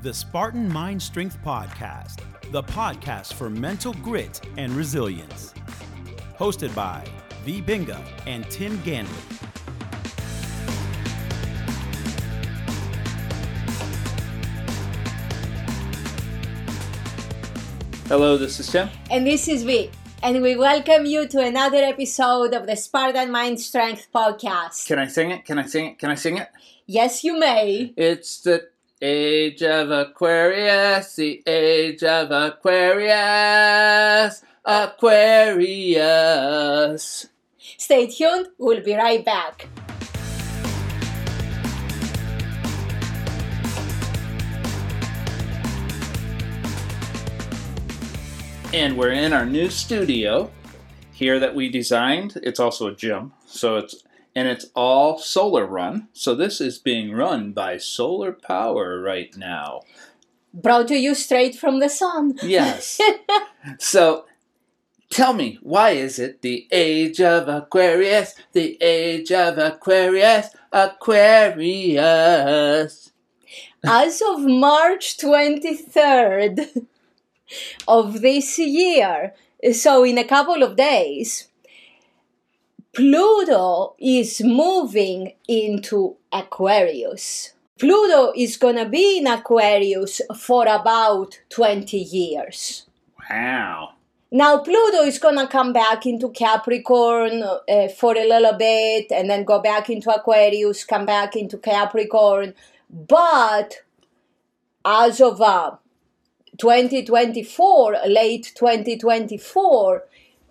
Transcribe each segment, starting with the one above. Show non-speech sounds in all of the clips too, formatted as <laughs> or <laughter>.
the Spartan Mind Strength Podcast, the podcast for mental grit and resilience. Hosted by Vie. Binga and Tim Ganley. Hello, this is Tim. And this is Vie. And we welcome you to another episode of the Spartan Mind Strength Podcast. Can I sing it? Can I sing it? Can I sing it? Yes, you may. It's the age of Aquarius, the age of Aquarius, Aquarius. Stay tuned, we'll be right back. And we're in our new studio here that we designed. It's also a gym. So it's and it's all solar run. So this is being run by solar power right now. Brought to you straight from the sun. Yes. <laughs> so tell me, why is it the age of Aquarius? The age of Aquarius, Aquarius. As of March 23rd of this year, so in a couple of days, Pluto is moving into Aquarius. Pluto is gonna be in Aquarius for about 20 years. Wow. Now, Pluto is gonna come back into Capricorn uh, for a little bit and then go back into Aquarius, come back into Capricorn. But as of uh, 2024, late 2024,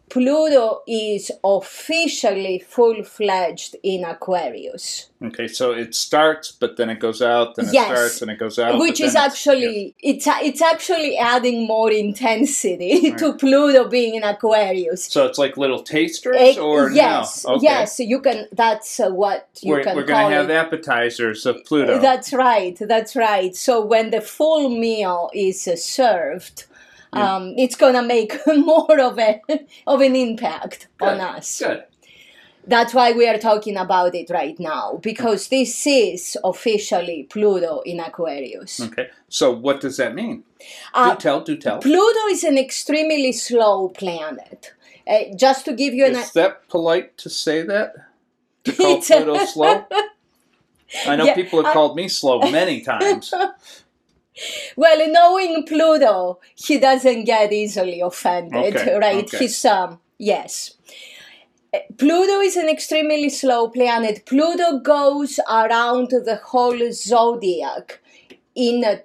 Pluto is officially full fledged in Aquarius. Okay, so it starts, but then it goes out, then it Yes. starts, and it goes out. Which is then it's- actually it's it's actually adding more intensity to Pluto being in Aquarius. So it's like little tasters, Eh, or yes, no? Okay. yes, you can. That's uh, what you We're, can we're gonna have it. appetizers of Pluto. That's right. That's right. So when the full meal is uh, served, um, it's gonna make <laughs> more of a of an impact on us. Good. That's why we are talking about it right now because this is officially Pluto in Aquarius. Okay. So what does that mean? Uh, do tell. Do tell. Pluto is an extremely slow planet. Uh, just to give you an Is that polite to say that? To <laughs> call Pluto slow? <laughs> I know Yeah, people have I- called me slow many times. Well, knowing Pluto, he doesn't get easily offended, Okay, right? okay. He's um yes. Pluto is an extremely slow planet. Pluto goes around the whole zodiac in uh,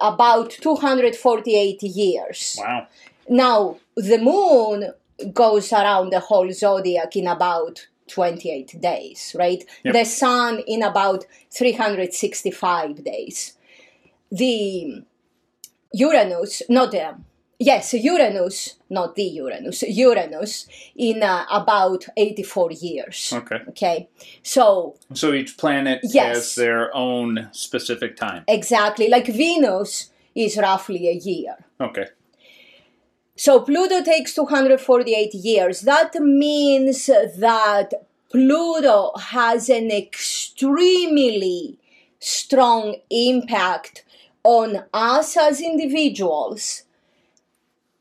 about 248 years. Wow. Now, the moon goes around the whole zodiac in about 28 days, right? Yep. The sun in about 365 days. The Uranus, not the, yes, Uranus, not the Uranus, Uranus in uh, about 84 years. Okay. Okay, so So each planet Yes. has their own specific time. exactly like Venus is roughly a year. Okay. So Pluto takes 248 years. That means that Pluto has an extremely strong impact on us as individuals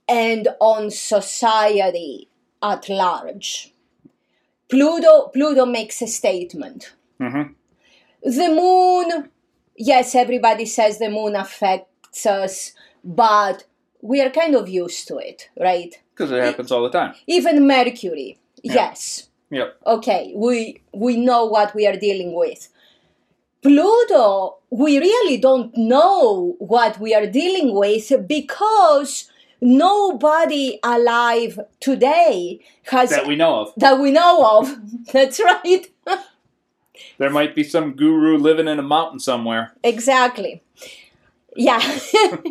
and on society at large. Pluto Pluto makes a statement. Mm-hmm. The moon, yes, everybody says the moon affects us, but we are kind of used to it, right? Because it happens all the time. Even Mercury, Yeah. yes. Yep. Okay, we we know what we are dealing with. Pluto, we really don't know what we are dealing with because nobody alive today has That we know of. that we know of. <laughs> That's right. <laughs> There might be some guru living in a mountain somewhere. Exactly. Yeah.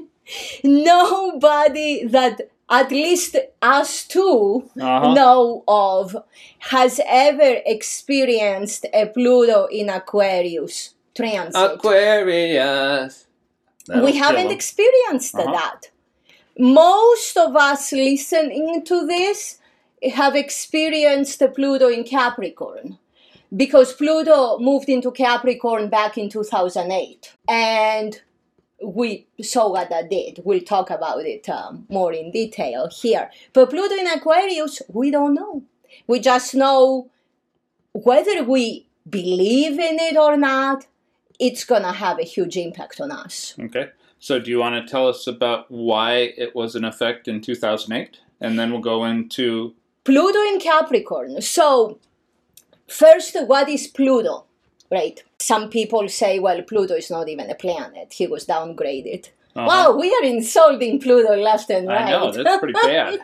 <laughs> Nobody that at least us two Uh-huh. know of has ever experienced a Pluto in Aquarius transit. Aquarius. That'll we haven't 'em. experienced Uh-huh. that. Most of us listening to this have experienced Pluto in Capricorn because Pluto moved into Capricorn back in 2008. And we saw what that did. We'll talk about it um, more in detail here. But Pluto in Aquarius, we don't know. We just know whether we believe in it or not, it's going to have a huge impact on us. Okay. So, do you want to tell us about why it was an effect in 2008? And then we'll go into Pluto in Capricorn. So, first, what is Pluto? Right? Some people say, well, Pluto is not even a planet, he was downgraded. Uh-huh. Wow, we are insulting Pluto left and right. I know, that's pretty bad.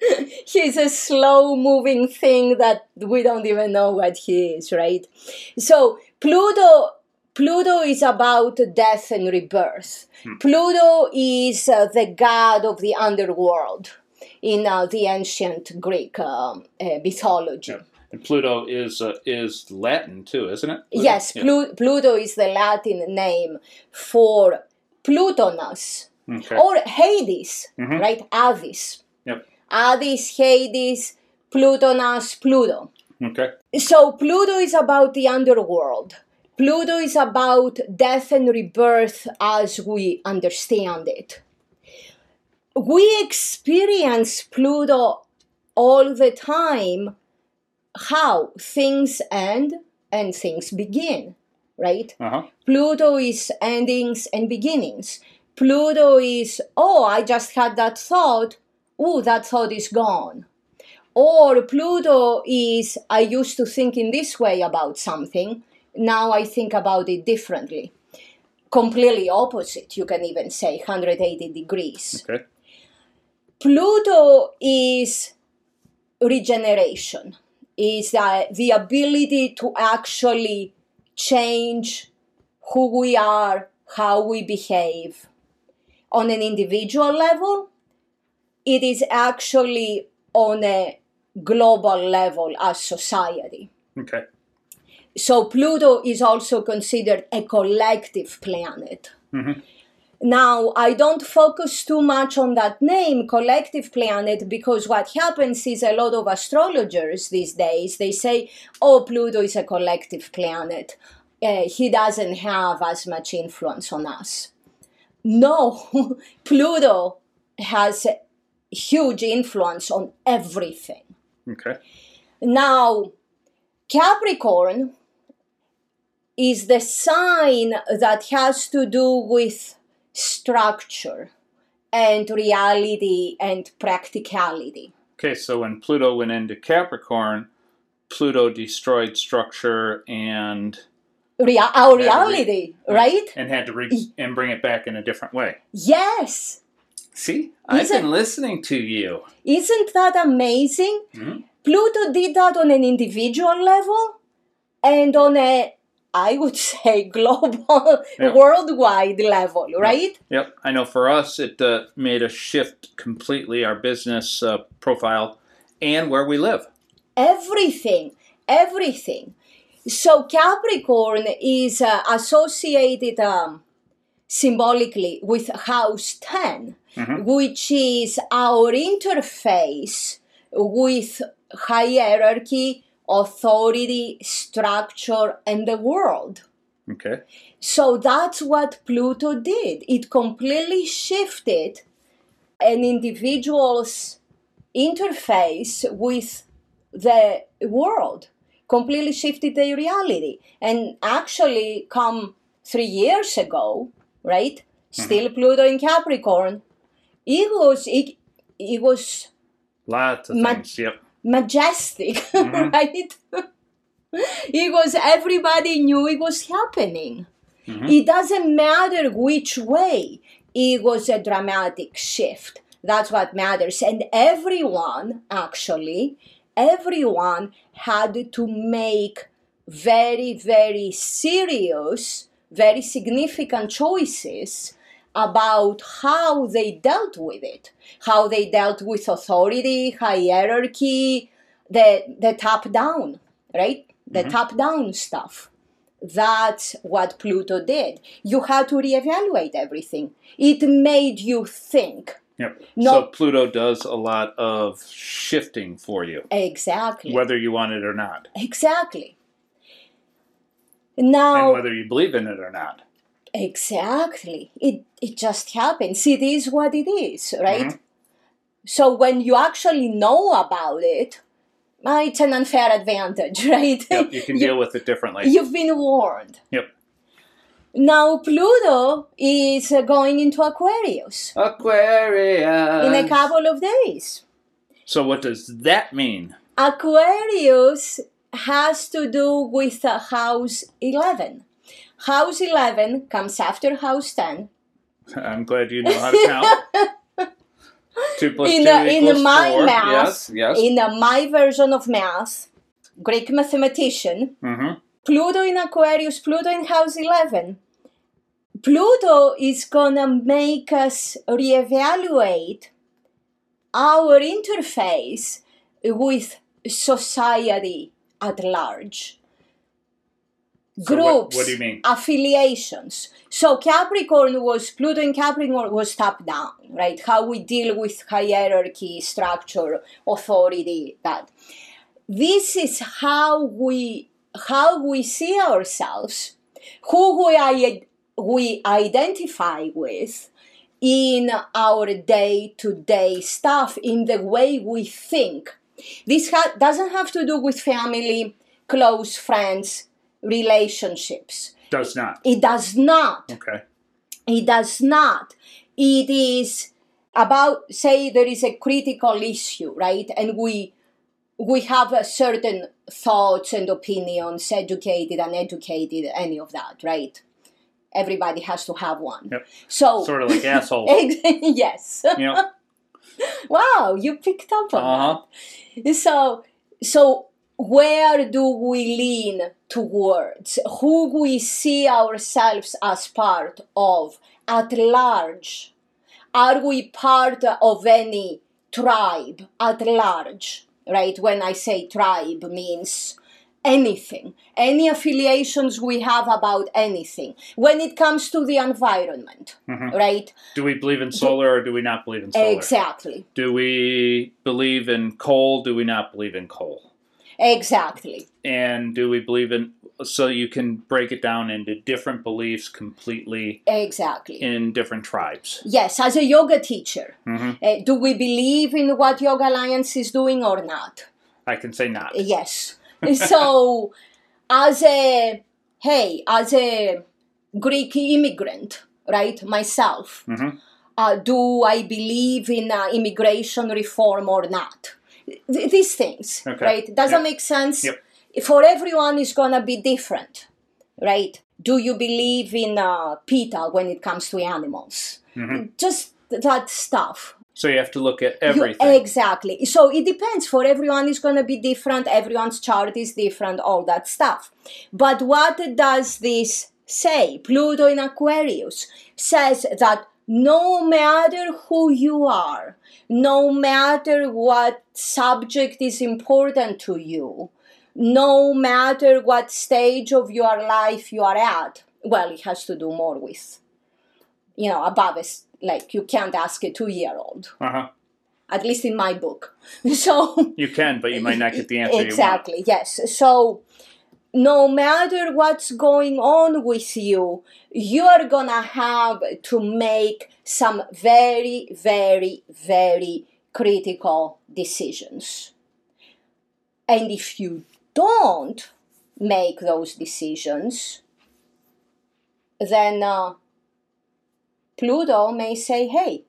<laughs> He's a slow moving thing that we don't even know what he is, right? So, Pluto Pluto is about death and rebirth. Hmm. Pluto is uh, the god of the underworld in uh, the ancient Greek um, uh, mythology. Yeah. And Pluto is uh, is Latin too, isn't it? Pluto? Yes, Yeah. Pluto is the Latin name for Plutonus Okay. or Hades, Mhm. right? Avis. Yep. Avis, Hades, Plutonus, Pluto. Okay. So Pluto is about the underworld. Pluto is about death and rebirth as we understand it. We experience Pluto all the time how things end and things begin, right? Uh huh. Pluto is endings and beginnings. Pluto is, oh, I just had that thought. Oh, that thought is gone. Or Pluto is, I used to think in this way about something. Now I think about it differently. Completely opposite, you can even say 180 degrees. Okay. Pluto is regeneration, is uh, the ability to actually change who we are, how we behave. On an individual level, it is actually on a global level as society. Okay. So Pluto is also considered a collective planet. Mhm. Now, I don't focus too much on that name, collective planet, because what happens is a lot of astrologers these days, they say, oh, Pluto is a collective planet. Uh, he doesn't have as much influence on us. No, <laughs> Pluto has a huge influence on everything. Okay. Now, Capricorn is the sign that has to do with structure and reality and practicality. Okay. So when Pluto went into Capricorn, Pluto destroyed structure and our Yeah, re- reality, right? and had to re- and bring it back in a different way. Yes. See, I've Isn't- been listening to you. Isn't that amazing? Mhm. Pluto did that on an individual level and on a, I would <laughs> say, global, worldwide level, right? Yep, I know. For us, it uh, made a shift completely our business uh, profile and where we live. everything everything so capricorn is uh, associated um, symbolically with house 10 Mhm. which is our interface with hierarchy authority structure and the world Okay. so that's what Pluto did. It completely shifted an individual's interface with the world, completely shifted their reality. And actually, come three years ago, right? Mm-hmm. Still Pluto in Capricorn, it was it, it was Lots of Ma- things. Yep. Majestic, <laughs> Mhm. right? <laughs> it was everybody knew it was happening. Mhm. It doesn't matter which way. It was a dramatic shift. That's what matters. And everyone, actually, everyone had to make very, very serious, very significant choices about how they dealt with it, how they dealt with authority, hierarchy, the, the top down, right? The Mhm. top down stuff. That's what Pluto did. You had to reevaluate everything. It made you think. Yep. No. So Pluto does a lot of shifting for you, Exactly. whether you want it or not, Exactly. and Now, whether you believe in it or not. Exactly. It it just happens. It is what it is, right? Mhm. So when you actually know about it, uh, it's an unfair advantage, <laughs> right? Yep, you can <laughs> deal with it differently. You've been warned. Yep. Now Pluto is uh, going into Aquarius Aquarius. in a couple of days. So what does that mean? Aquarius has to do with uh, house 11. House 11 comes after house 10. <laughs> I'm glad you know how to count. <laughs> two plus in two in equals my four. math, Yes, yes. in uh, my version of math, Greek mathematician, mm-hmm. Pluto in Aquarius, Pluto in house 11. Pluto is gonna make us reevaluate our interface with society at large. So what- Groups, what do you mean? affiliations. So Capricorn was Pluto in Capricorn was top down, right? How we deal with hierarchy, structure, authority, that. This is how we how we see ourselves, who we I, we identify with in our day to day stuff, in the way we think. This ha- doesn't have to do with family, close friends, relationships. Does not. It does not. Okay. It does not. It is about, say, there is a critical issue, right? And we we have a certain thoughts and opinions, educated, uneducated, any of that, right? Everybody has to have one. Yep. So Sort of like <laughs> asshole. <laughs> yes. yep. <laughs> wow, you picked up on Uh-huh. that. So, so where do we lean towards? Who we see ourselves as part of at large? Are we part of any tribe at large? Right? When I say tribe means anything, any affiliations we have about anything. When it comes to the environment, Mhm. right? Do we believe in solar or do we not believe in solar? Exactly. Do we believe in coal? Do we not believe in coal? Exactly. And do we believe in so you can break it down into different beliefs completely Exactly. in different tribes? Yes, as a yoga teacher, hmm uh, do we believe in what Yoga Alliance is doing or not? I can say not. Yes. <laughs> so, as a, hey, as a Greek immigrant, right, myself, Mhm. uh, do I believe in uh, immigration reform or not? Th- these things, Okay. right? Does that make sense? Yep. For everyone, is gonna be different, right? Do you believe in uh, PETA when it comes to animals? Mhm. Just that stuff. So you have to look at You- everything. exactly. So it depends. For everyone, is going to be different. Everyone's chart is different. All that stuff. But what does this say? Pluto in Aquarius says that no matter who you are, no matter what subject is important to you, no matter what stage of your life you are at, well, it has to do more with, you know, above us. Like you can't ask a two-year-old uh-huh. at least in my book. <laughs> So You can, but you might not get the answer exactly, yes. So no matter what's going on with you, you're gonna have to make some very, very, very critical decisions. And if you don't make those decisions, then uh, Pluto may say, hey.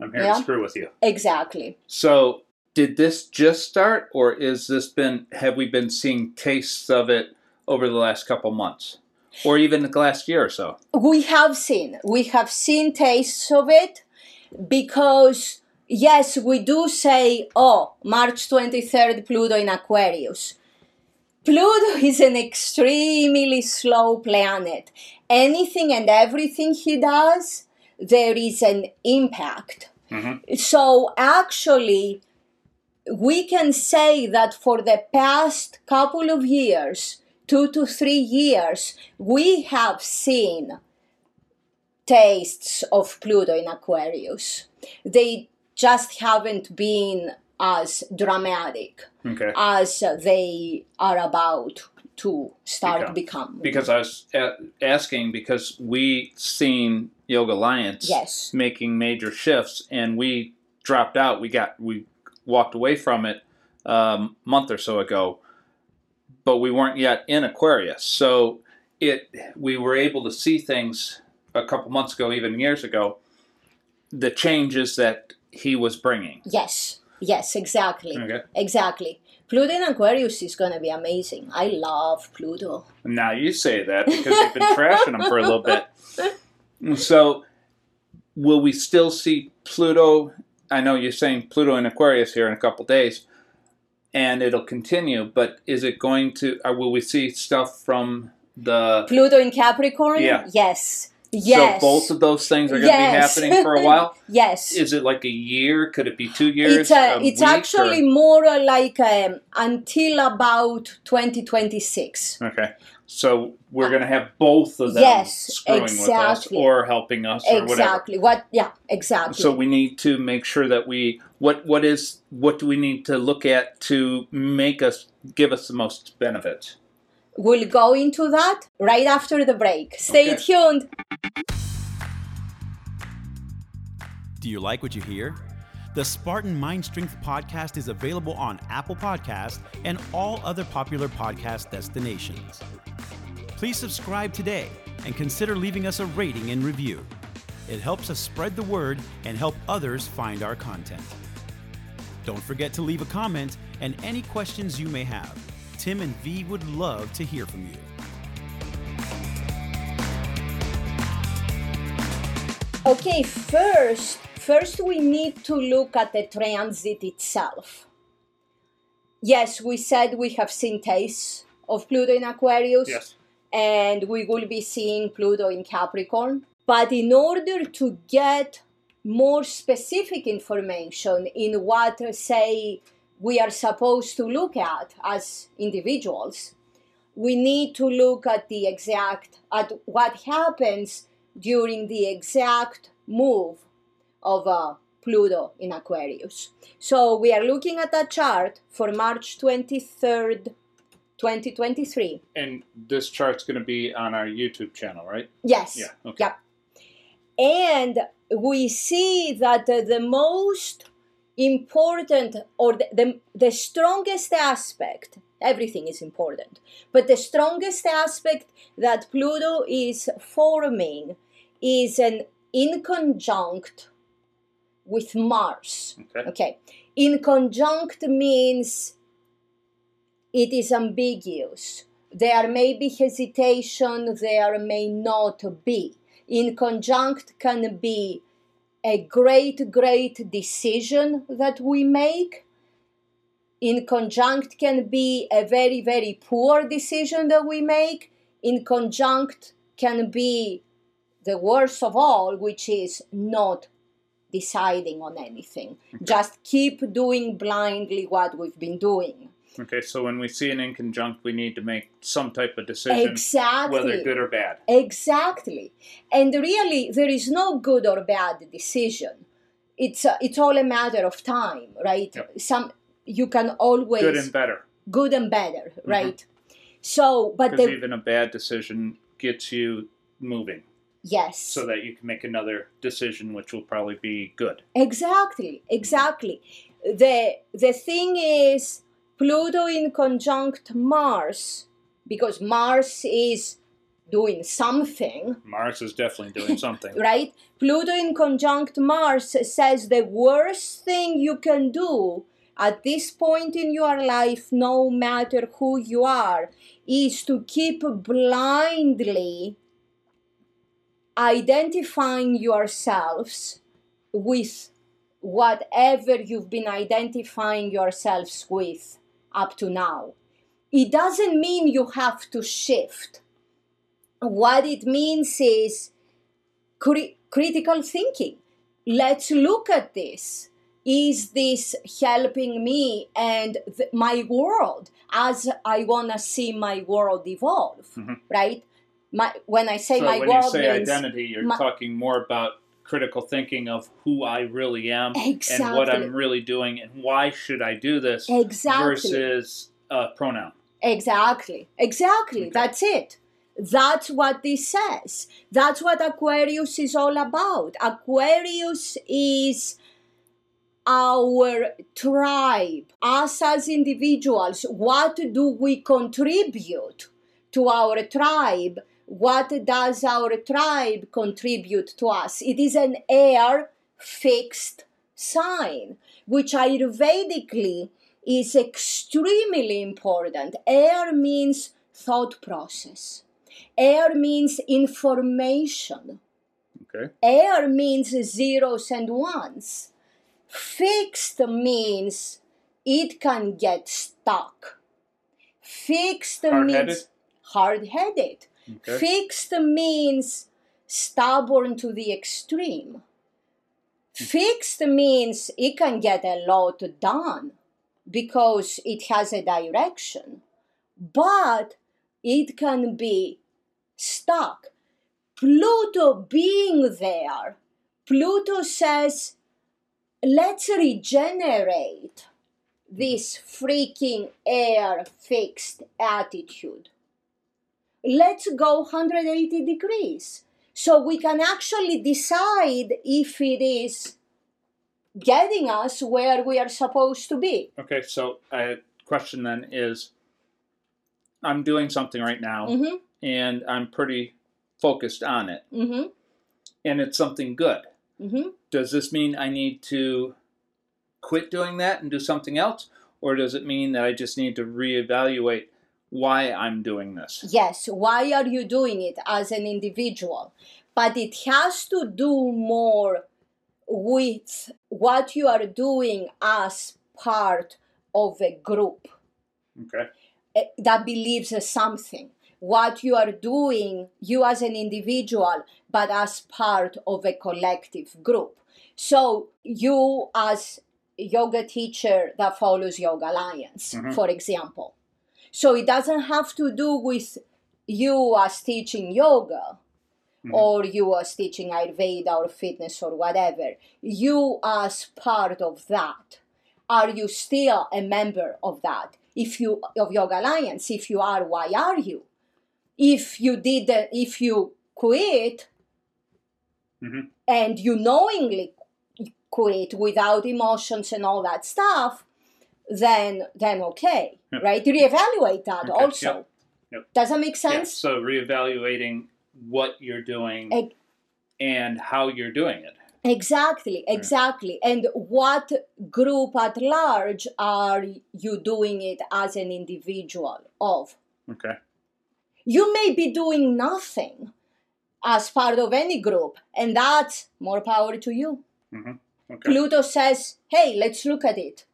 I'm here Yeah. to screw with you. exactly. So did this just start or is this been have we been seeing tastes of it over the last couple months? Or even the last year or so? we have seen we have seen tastes of it because yes we do say oh march 23rd pluto in aquarius pluto is an extremely slow planet anything and everything he does there is an impact Mhm. so actually we can say that for the past couple of years two to three years we have seen tastes of Pluto in Aquarius. They just haven't been as dramatic Okay. as they are about to start Become. become. Because I was a- asking because we seen Yoga Alliance Yes. making major shifts, and we dropped out. We got we walked away from it um, a month or so ago, but we weren't yet in Aquarius. So it we were able to see things a couple months ago, even years ago, the changes that he was bringing. Yes. Yes, exactly. Okay. Exactly. Pluto in Aquarius is going to be amazing. I love Pluto. Now you say that because you've been trashing him for a little bit. <laughs> So, will we still see Pluto? I know you're saying Pluto in Aquarius here in a couple days, and it'll continue. But is it going to? Or will we see stuff from the? Pluto in Capricorn? Yeah. Yes. Yes. So both of those things are going Yes. to be happening for a <laughs> while. Yes. Is it like a year? Could it be two years? it's uh, a it's week, or- actually more uh, like um, until about 2026. okay. So we're going to have both of them Yes, screwing with us or helping us or whatever. Exactly. What? Yeah. Exactly. So we need to make sure that we what what is what do we need to look at to make us give us the most benefit? we'll go into that right after the break. Stay Okay. tuned. Do you like what you hear? The Spartan Mind Strength podcast is available on Apple Podcast and all other popular podcast destinations. Please subscribe today and consider leaving us a rating and review. It helps us spread the word and help others find our content. Don't forget to leave a comment and any questions you may have. Tim and Vie would love to hear from you. Okay, first, first we need to look at the transit itself. Yes, we said we have seen tastes of Pluto in Aquarius. and we will be seeing Pluto in Capricorn. But in order to get more specific information in what, say, we are supposed to look at as individuals, we need to look at the exact, at what happens during the exact move of uh, Pluto in Aquarius. So we are looking at a chart for March 23rd, 2023. And this chart's going to be on our YouTube channel, right? Yes. Yeah, okay. Yep. And we see that the most important or the, the, the strongest aspect, everything is important, but the strongest aspect that Pluto is forming is an inconjunct with Mars. Okay. Okay. Inconjunct means it is ambiguous. There may be hesitation, there may not be. Inconjunct can be a great, great decision that we make. In conjunct can be a very, very poor decision that we make. In conjunct can be the worst of all, which is not deciding on anything. Just keep doing blindly what we've been doing. Okay, so when we see an inconjunct, we need to make some type of decision, Exactly. whether good or bad. Exactly. And really, there is no good or bad decision. It's uh, it's all a matter of time, right? Yep. Some you can always Good and better. good and better, right? So, but the even a bad decision gets you moving yes, so that you can make another decision, which will probably be good. exactly, exactly. The the thing is Pluto in conjunct Mars because Mars is doing something Mars is definitely doing <laughs> something. right? Pluto in conjunct Mars says the worst thing you can do at this point in your life, no matter who you are, is to keep blindly identifying yourselves with whatever you've been identifying yourselves with up to now. It doesn't mean you have to shift. What it means is cri- critical thinking. Let's look at this. Is this helping me and th- my world as I want to see my world evolve? Mhm. Right? My, when I say so my when world you say identity, you're my- talking more about critical thinking of who I really am and what I'm really doing and why should I do this exactly versus a pronoun. Exactly. Exactly. Okay. That's it. That's what this says. That's what Aquarius is all about. Aquarius is our tribe. Us as individuals, what do we contribute to our tribe? What does our tribe contribute to us? It is an air fixed sign, which Ayurvedically is extremely important. Air means thought process. Air means information. Okay. Air means zeros and ones. Fixed means it can get stuck. Fixed Hard-headed? means hard headed. Okay. Fixed means stubborn to the extreme. Hmm. Fixed means it can get a lot done because it has a direction, but it can be stuck. Pluto being there, Pluto says, let's regenerate hmm. this freaking air fixed attitude. Let's go 180 degrees so we can actually decide if it is getting us where we are supposed to be. Okay. So, a question then is, I'm doing something right now, hmm and I'm pretty focused on it, hmm and it's something good. hmm Does this mean I need to quit doing that and do something else, or does it mean that I just need to reevaluate why I'm doing this? Yes, why are you doing it as an individual? But it has to do more with what you are doing as part of a group Okay. eh, that believes something. What you are doing, you as an individual, but as part of a collective group. So, you as yoga teacher that follows Yoga Alliance, Mhm. for example. So, it doesn't have to do with you as teaching yoga Mhm. or you as teaching Ayurveda or fitness or whatever. You as part of that. Are you still a member of that? If you of Yoga Alliance, if you are, why are you? If you did, if you quit, Mhm. and you knowingly quit without emotions and all that stuff, then then okay, Yeah. right? Reevaluate that Okay, also. yep, yep. Does that make Yeah, sense? so reevaluating what you're doing and how you're doing it. Exactly, exactly. And what group at large are you doing it as an individual of? Okay. You may be doing nothing as part of any group, and that's more power to you. Mm-hmm. Okay. Pluto says, hey, let's look at it.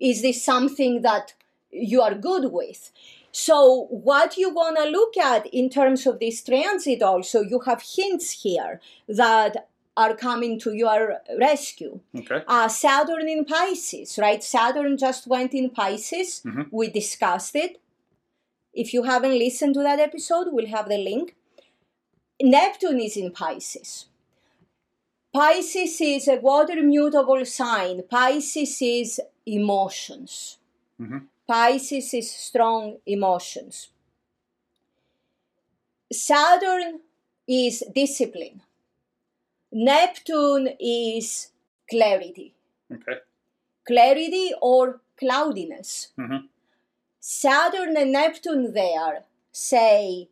Is this something that you are good with? So, what you want to look at in terms of this transit, also, you have hints here that are coming to your rescue. Okay. Uh, Saturn in Pisces, right? Saturn just went in Pisces. Mhm. We discussed it. If you haven't listened to that episode, we'll have the link. Neptune is in Pisces. Pisces is a water mutable sign. Pisces is emotions. Mhm. Pisces is strong emotions. Saturn is discipline. Neptune is clarity. Okay. Clarity or cloudiness. Mhm. Saturn and Neptune there say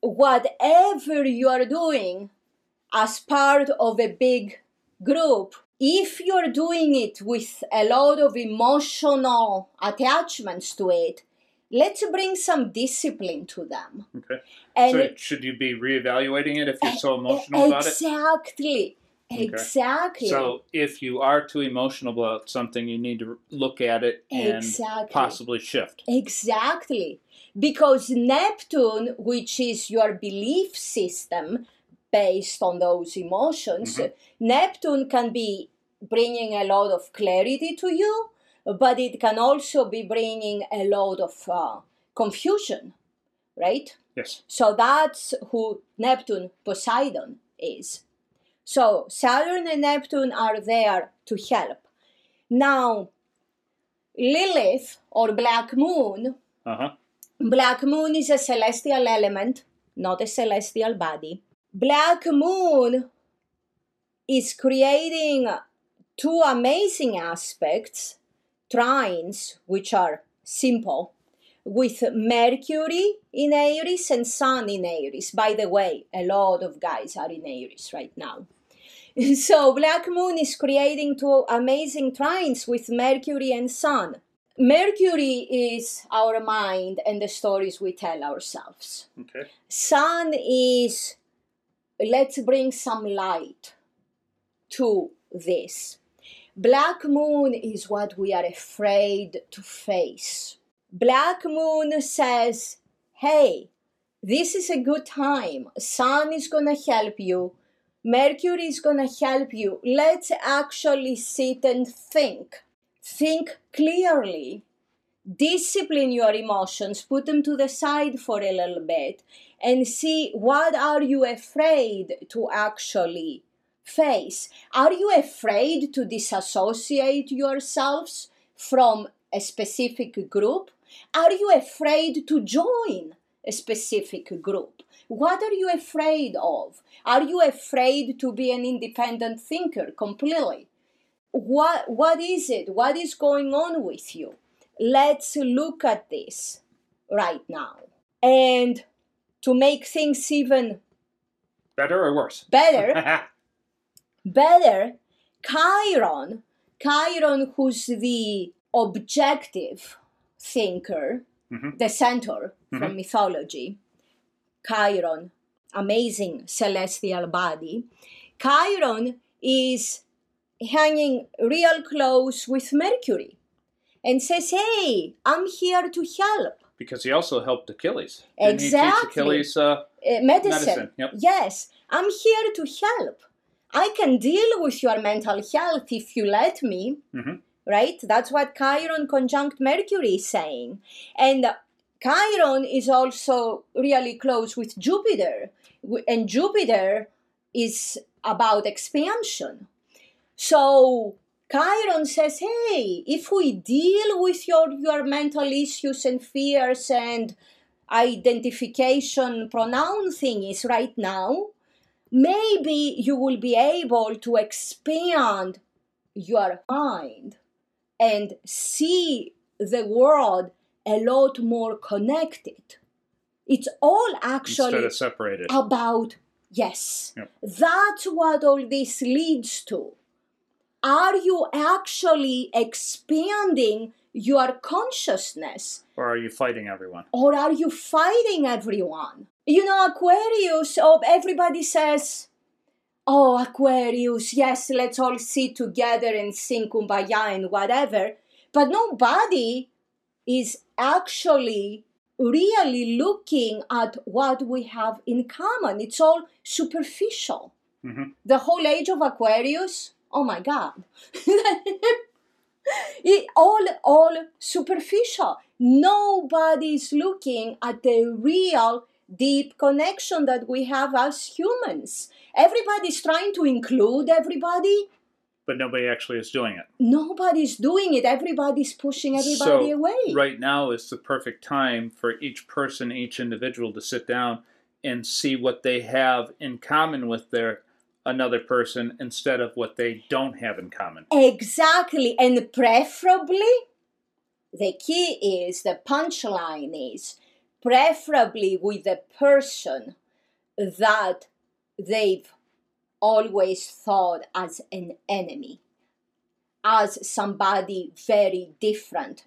whatever you are doing as part of a big group, if you're doing it with a lot of emotional attachments to it, let's bring some discipline to them. Okay. And so should you be reevaluating it if you're so emotional about it? exactly, Okay. exactly. So if you are too emotional about something, you need to look at it and Exactly. possibly shift. Exactly. Because Neptune, which is your belief system based on those emotions, Mhm. Neptune can be bringing a lot of clarity to you, but it can also be bringing a lot of uh, confusion, right? Yes. So that's who Neptune Poseidon is. So Saturn and Neptune are there to help. Now, Lilith or Black Moon Uh huh. Black moon is a celestial element, not a celestial body. Black moon is creating two amazing aspects, trines, which are simple, with Mercury in Aries and Sun in Aries. By the way, a lot of guys are in Aries right now. <laughs> So, Black Moon is creating two amazing trines with Mercury and Sun. Mercury is our mind and the stories we tell ourselves. Okay. Sun is let's bring some light to this. Black moon is what we are afraid to face. Black moon says, hey, this is a good time. Sun is going to help you. Mercury is going to help you. Let's actually sit and think. Think clearly. Discipline your emotions. Put them to the side for a little bit and see what are you afraid to actually face. Are you afraid to disassociate yourselves from a specific group? Are you afraid to join a specific group? What are you afraid of? Are you afraid to be an independent thinker completely? What, what is it? What is going on with you? Let's look at this right now. And to make things even Better or worse? <laughs> better, better, Chiron, Chiron, who's the objective thinker, Mhm. the centaur from mythology, Chiron, amazing celestial body. Chiron is hanging real close with Mercury and says, Hey, I'm here to help. Because he also helped Achilles. Didn't he teach Exactly. Achilles uh, Uh, medicine. medicine? Yep. Yes, I'm here to help. I can deal with your mental health if you let me. Mhm. Right? That's what Chiron conjunct Mercury is saying. And Chiron is also really close with Jupiter. And Jupiter is about expansion. So Chiron says, hey, if we deal with your, your mental issues and fears and identification pronoun thingies right now, maybe you will be able to expand your mind and see the world a lot more connected. It's all actually separated. about yes. Yep. That's what all this leads to. Are you actually expanding your consciousness Or are you fighting everyone? or are you fighting everyone? You know, Aquarius, oh, everybody says, oh, Aquarius, yes, let's all sit together and sing kumbaya and whatever. But nobody is actually really looking at what we have in common. It's all superficial. Mhm. The whole age of Aquarius, oh my God. <laughs> it, all, all superficial. Nobody's looking at the real deep connection that we have as humans. Everybody's trying to include everybody. But nobody actually is doing it. Nobody's doing it. Everybody's pushing everybody so, away. Right now is the perfect time for each person, each individual to sit down and see what they have in common with their another person instead of what they don't have in common. Exactly. And preferably, the key is the punchline is preferably with the person that they've always thought as an enemy, as somebody very different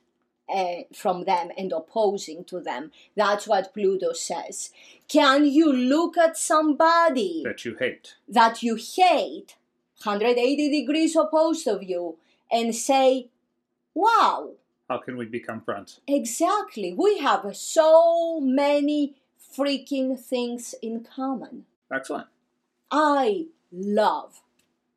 uh, from them and opposing to them. That's what Pluto says. Can you look at somebody That you hate. that you hate 180 degrees opposed of you and say, wow, How can we become friends? exactly, we have so many freaking things in common. Excellent. I love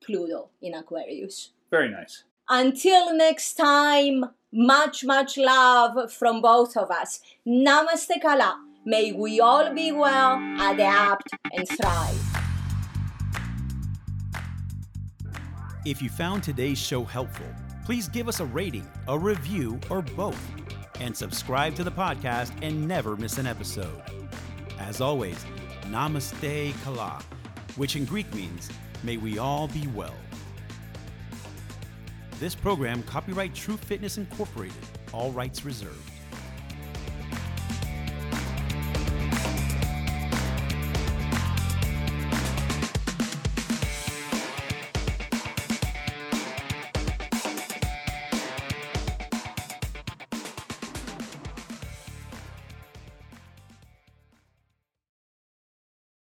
Pluto in Aquarius. Very nice. Until next time, much, much love from both of us. Namaste Kala. May we all be well, adapt, and thrive. If you found today's show helpful, please give us a rating, a review, or both. and subscribe to the podcast and never miss an episode. As always, Namaste Kala, which in Greek means, may we all be well. This program, copyright True Fitness Incorporated, all rights reserved.